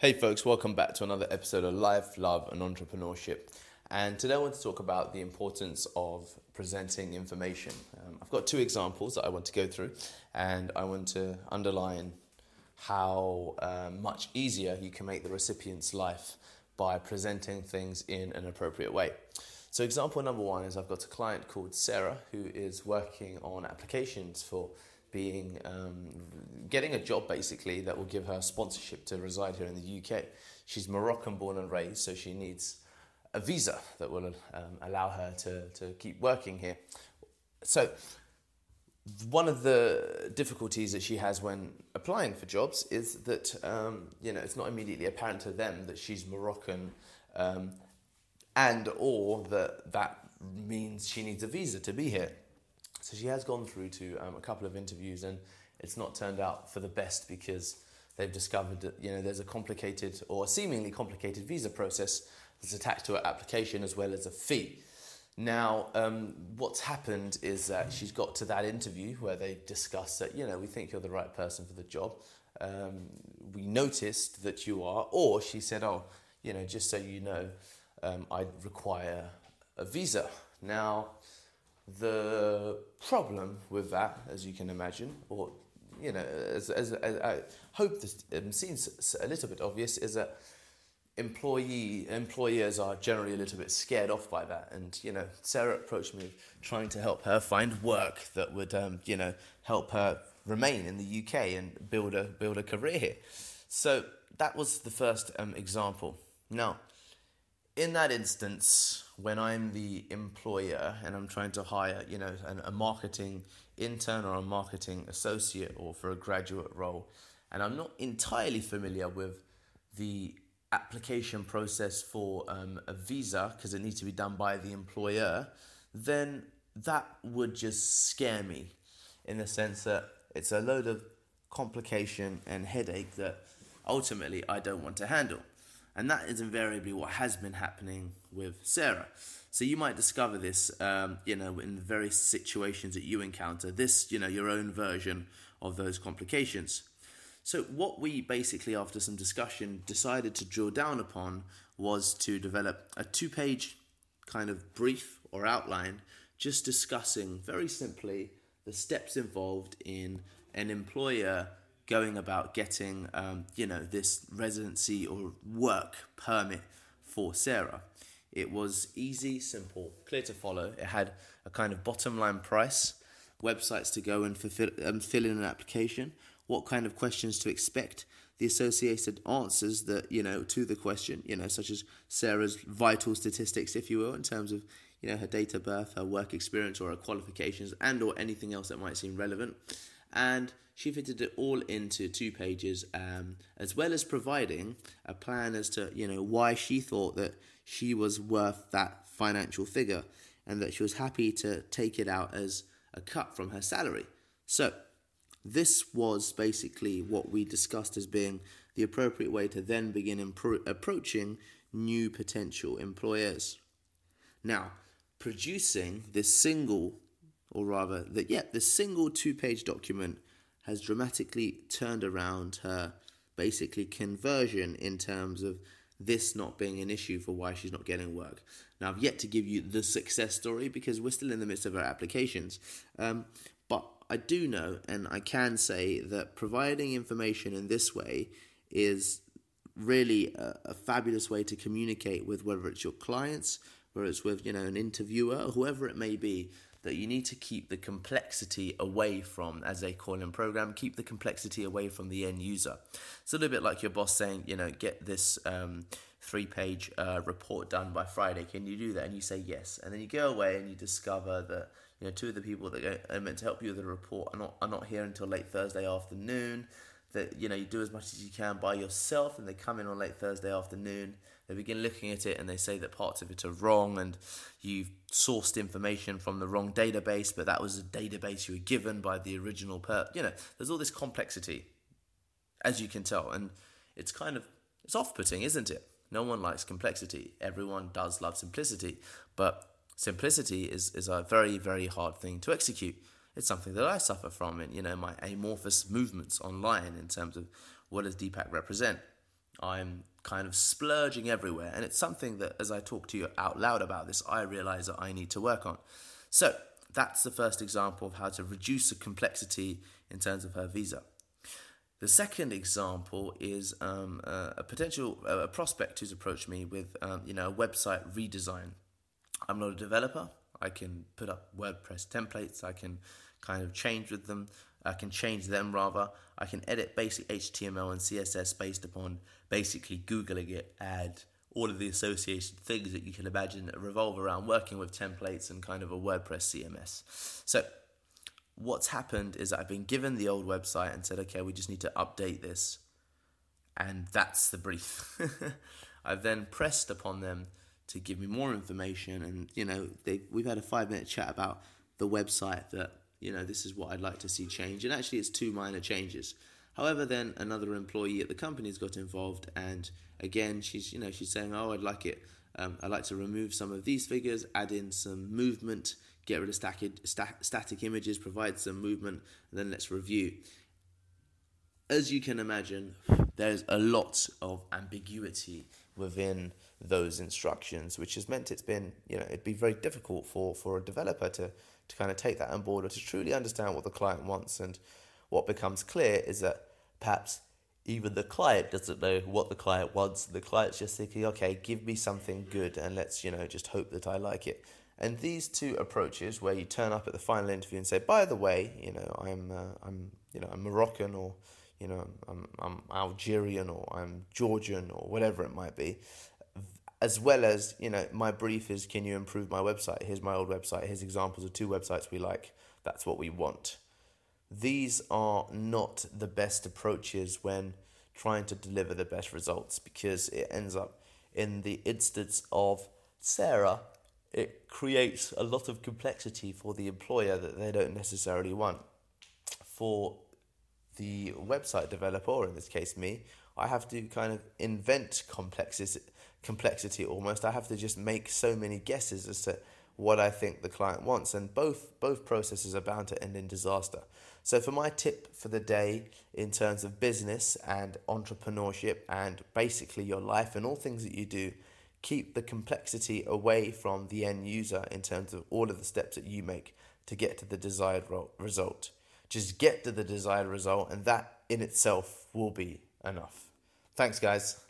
Hey, folks, welcome back to another episode of Life, Love, and Entrepreneurship. And today I want to talk about the importance of presenting information. Um, I've got two examples that I want to go through, and I want to underline how um, much easier you can make the recipient's life by presenting things in an appropriate way. So, example number one is I've got a client called Sarah who is working on applications for being um, getting a job basically that will give her sponsorship to reside here in the UK. She's Moroccan born and raised, so she needs a visa that will um, allow her to, to keep working here. So, one of the difficulties that she has when applying for jobs is that um, you know it's not immediately apparent to them that she's Moroccan um, and or that that means she needs a visa to be here. So she has gone through to um, a couple of interviews, and it's not turned out for the best because they've discovered that you know there's a complicated or seemingly complicated visa process that's attached to her application as well as a fee. Now, um, what's happened is that she's got to that interview where they discuss that you know we think you're the right person for the job. Um, we noticed that you are, or she said, oh, you know, just so you know, um, I'd require a visa. Now, the problem with that, as you can imagine, or you know, as, as, as I hope this um, seems a little bit obvious, is that employee employers are generally a little bit scared off by that. And you know, Sarah approached me trying to help her find work that would um, you know help her remain in the UK and build a build a career here. So that was the first um, example. Now, in that instance, when I'm the employer and I'm trying to hire, you know, an, a marketing intern or a marketing associate or for a graduate role, and I'm not entirely familiar with the application process for um, a visa because it needs to be done by the employer, then that would just scare me in the sense that it's a load of complication and headache that ultimately I don't want to handle. And that is invariably what has been happening with Sarah. So you might discover this, um, you know, in various situations that you encounter. This, you know, your own version of those complications. So what we basically, after some discussion, decided to drill down upon was to develop a two-page kind of brief or outline, just discussing very simply the steps involved in an employer going about getting, um, you know, this residency or work permit for Sarah. It was easy, simple, clear to follow. It had a kind of bottom line price, websites to go and fulfill, um, fill in an application, what kind of questions to expect, the associated answers that you know to the question, you know, such as Sarah's vital statistics, if you will, in terms of you know her date of birth, her work experience, or her qualifications, and or anything else that might seem relevant and she fitted it all into two pages, um, as well as providing a plan as to you know why she thought that she was worth that financial figure, and that she was happy to take it out as a cut from her salary. So, this was basically what we discussed as being the appropriate way to then begin impro- approaching new potential employers. Now, producing this single or rather, that yeah, the single two page document has dramatically turned around her basically conversion in terms of this not being an issue for why she's not getting work. Now, I've yet to give you the success story because we're still in the midst of our applications. Um, but I do know and I can say that providing information in this way is really a, a fabulous way to communicate with whether it's your clients, whether it's with you know an interviewer, whoever it may be that you need to keep the complexity away from, as they call in program, keep the complexity away from the end user. It's a little bit like your boss saying, you know, get this um, three page uh, report done by Friday. Can you do that? And you say yes. And then you go away and you discover that, you know, two of the people that are meant to help you with the report are not, are not here until late Thursday afternoon. That, you know, you do as much as you can by yourself and they come in on late Thursday afternoon they begin looking at it and they say that parts of it are wrong and you've sourced information from the wrong database, but that was a database you were given by the original per. You know, there's all this complexity, as you can tell, and it's kind of it's off-putting, isn't it? No one likes complexity. Everyone does love simplicity, but simplicity is is a very very hard thing to execute. It's something that I suffer from in you know my amorphous movements online in terms of what does Deepak represent I'm kind of splurging everywhere. And it's something that, as I talk to you out loud about this, I realize that I need to work on. So that's the first example of how to reduce the complexity in terms of her visa. The second example is um, a, potential a prospect who's approached me with um, you know a website redesign. I'm not a developer. I can put up WordPress templates. I can kind of change with them. I can change them rather. I can edit basic HTML and CSS based upon basically Googling it, add all of the associated things that you can imagine that revolve around working with templates and kind of a WordPress CMS. So, what's happened is I've been given the old website and said, okay, we just need to update this. And that's the brief. I've then pressed upon them to give me more information, and you know, they we've had a five minute chat about the website that you know this is what I'd like to see change, and actually, it's two minor changes. However, then another employee at the company has got involved, and again, she's you know she's saying, "Oh, I'd like it. Um, I'd like to remove some of these figures, add in some movement, get rid of static, static images, provide some movement, and then let's review." As you can imagine, there's a lot of ambiguity within those instructions, which has meant it's been, you know, it'd be very difficult for, for a developer to, to kind of take that on board or to truly understand what the client wants. And what becomes clear is that perhaps even the client doesn't know what the client wants. The client's just thinking, okay, give me something good and let's, you know, just hope that I like it. And these two approaches, where you turn up at the final interview and say, by the way, you know, I'm, uh, I'm, you know, I'm Moroccan or, you know, I'm, I'm Algerian or I'm Georgian or whatever it might be, as well as, you know, my brief is, can you improve my website? Here's my old website. Here's examples of two websites we like. That's what we want these are not the best approaches when trying to deliver the best results because it ends up in the instance of Sarah, it creates a lot of complexity for the employer that they don't necessarily want. For the website developer, or in this case me, I have to kind of invent complexity, complexity almost. I have to just make so many guesses as to what I think the client wants, and both both processes are bound to end in disaster. So, for my tip for the day in terms of business and entrepreneurship and basically your life and all things that you do, keep the complexity away from the end user in terms of all of the steps that you make to get to the desired result. Just get to the desired result, and that in itself will be enough. Thanks, guys.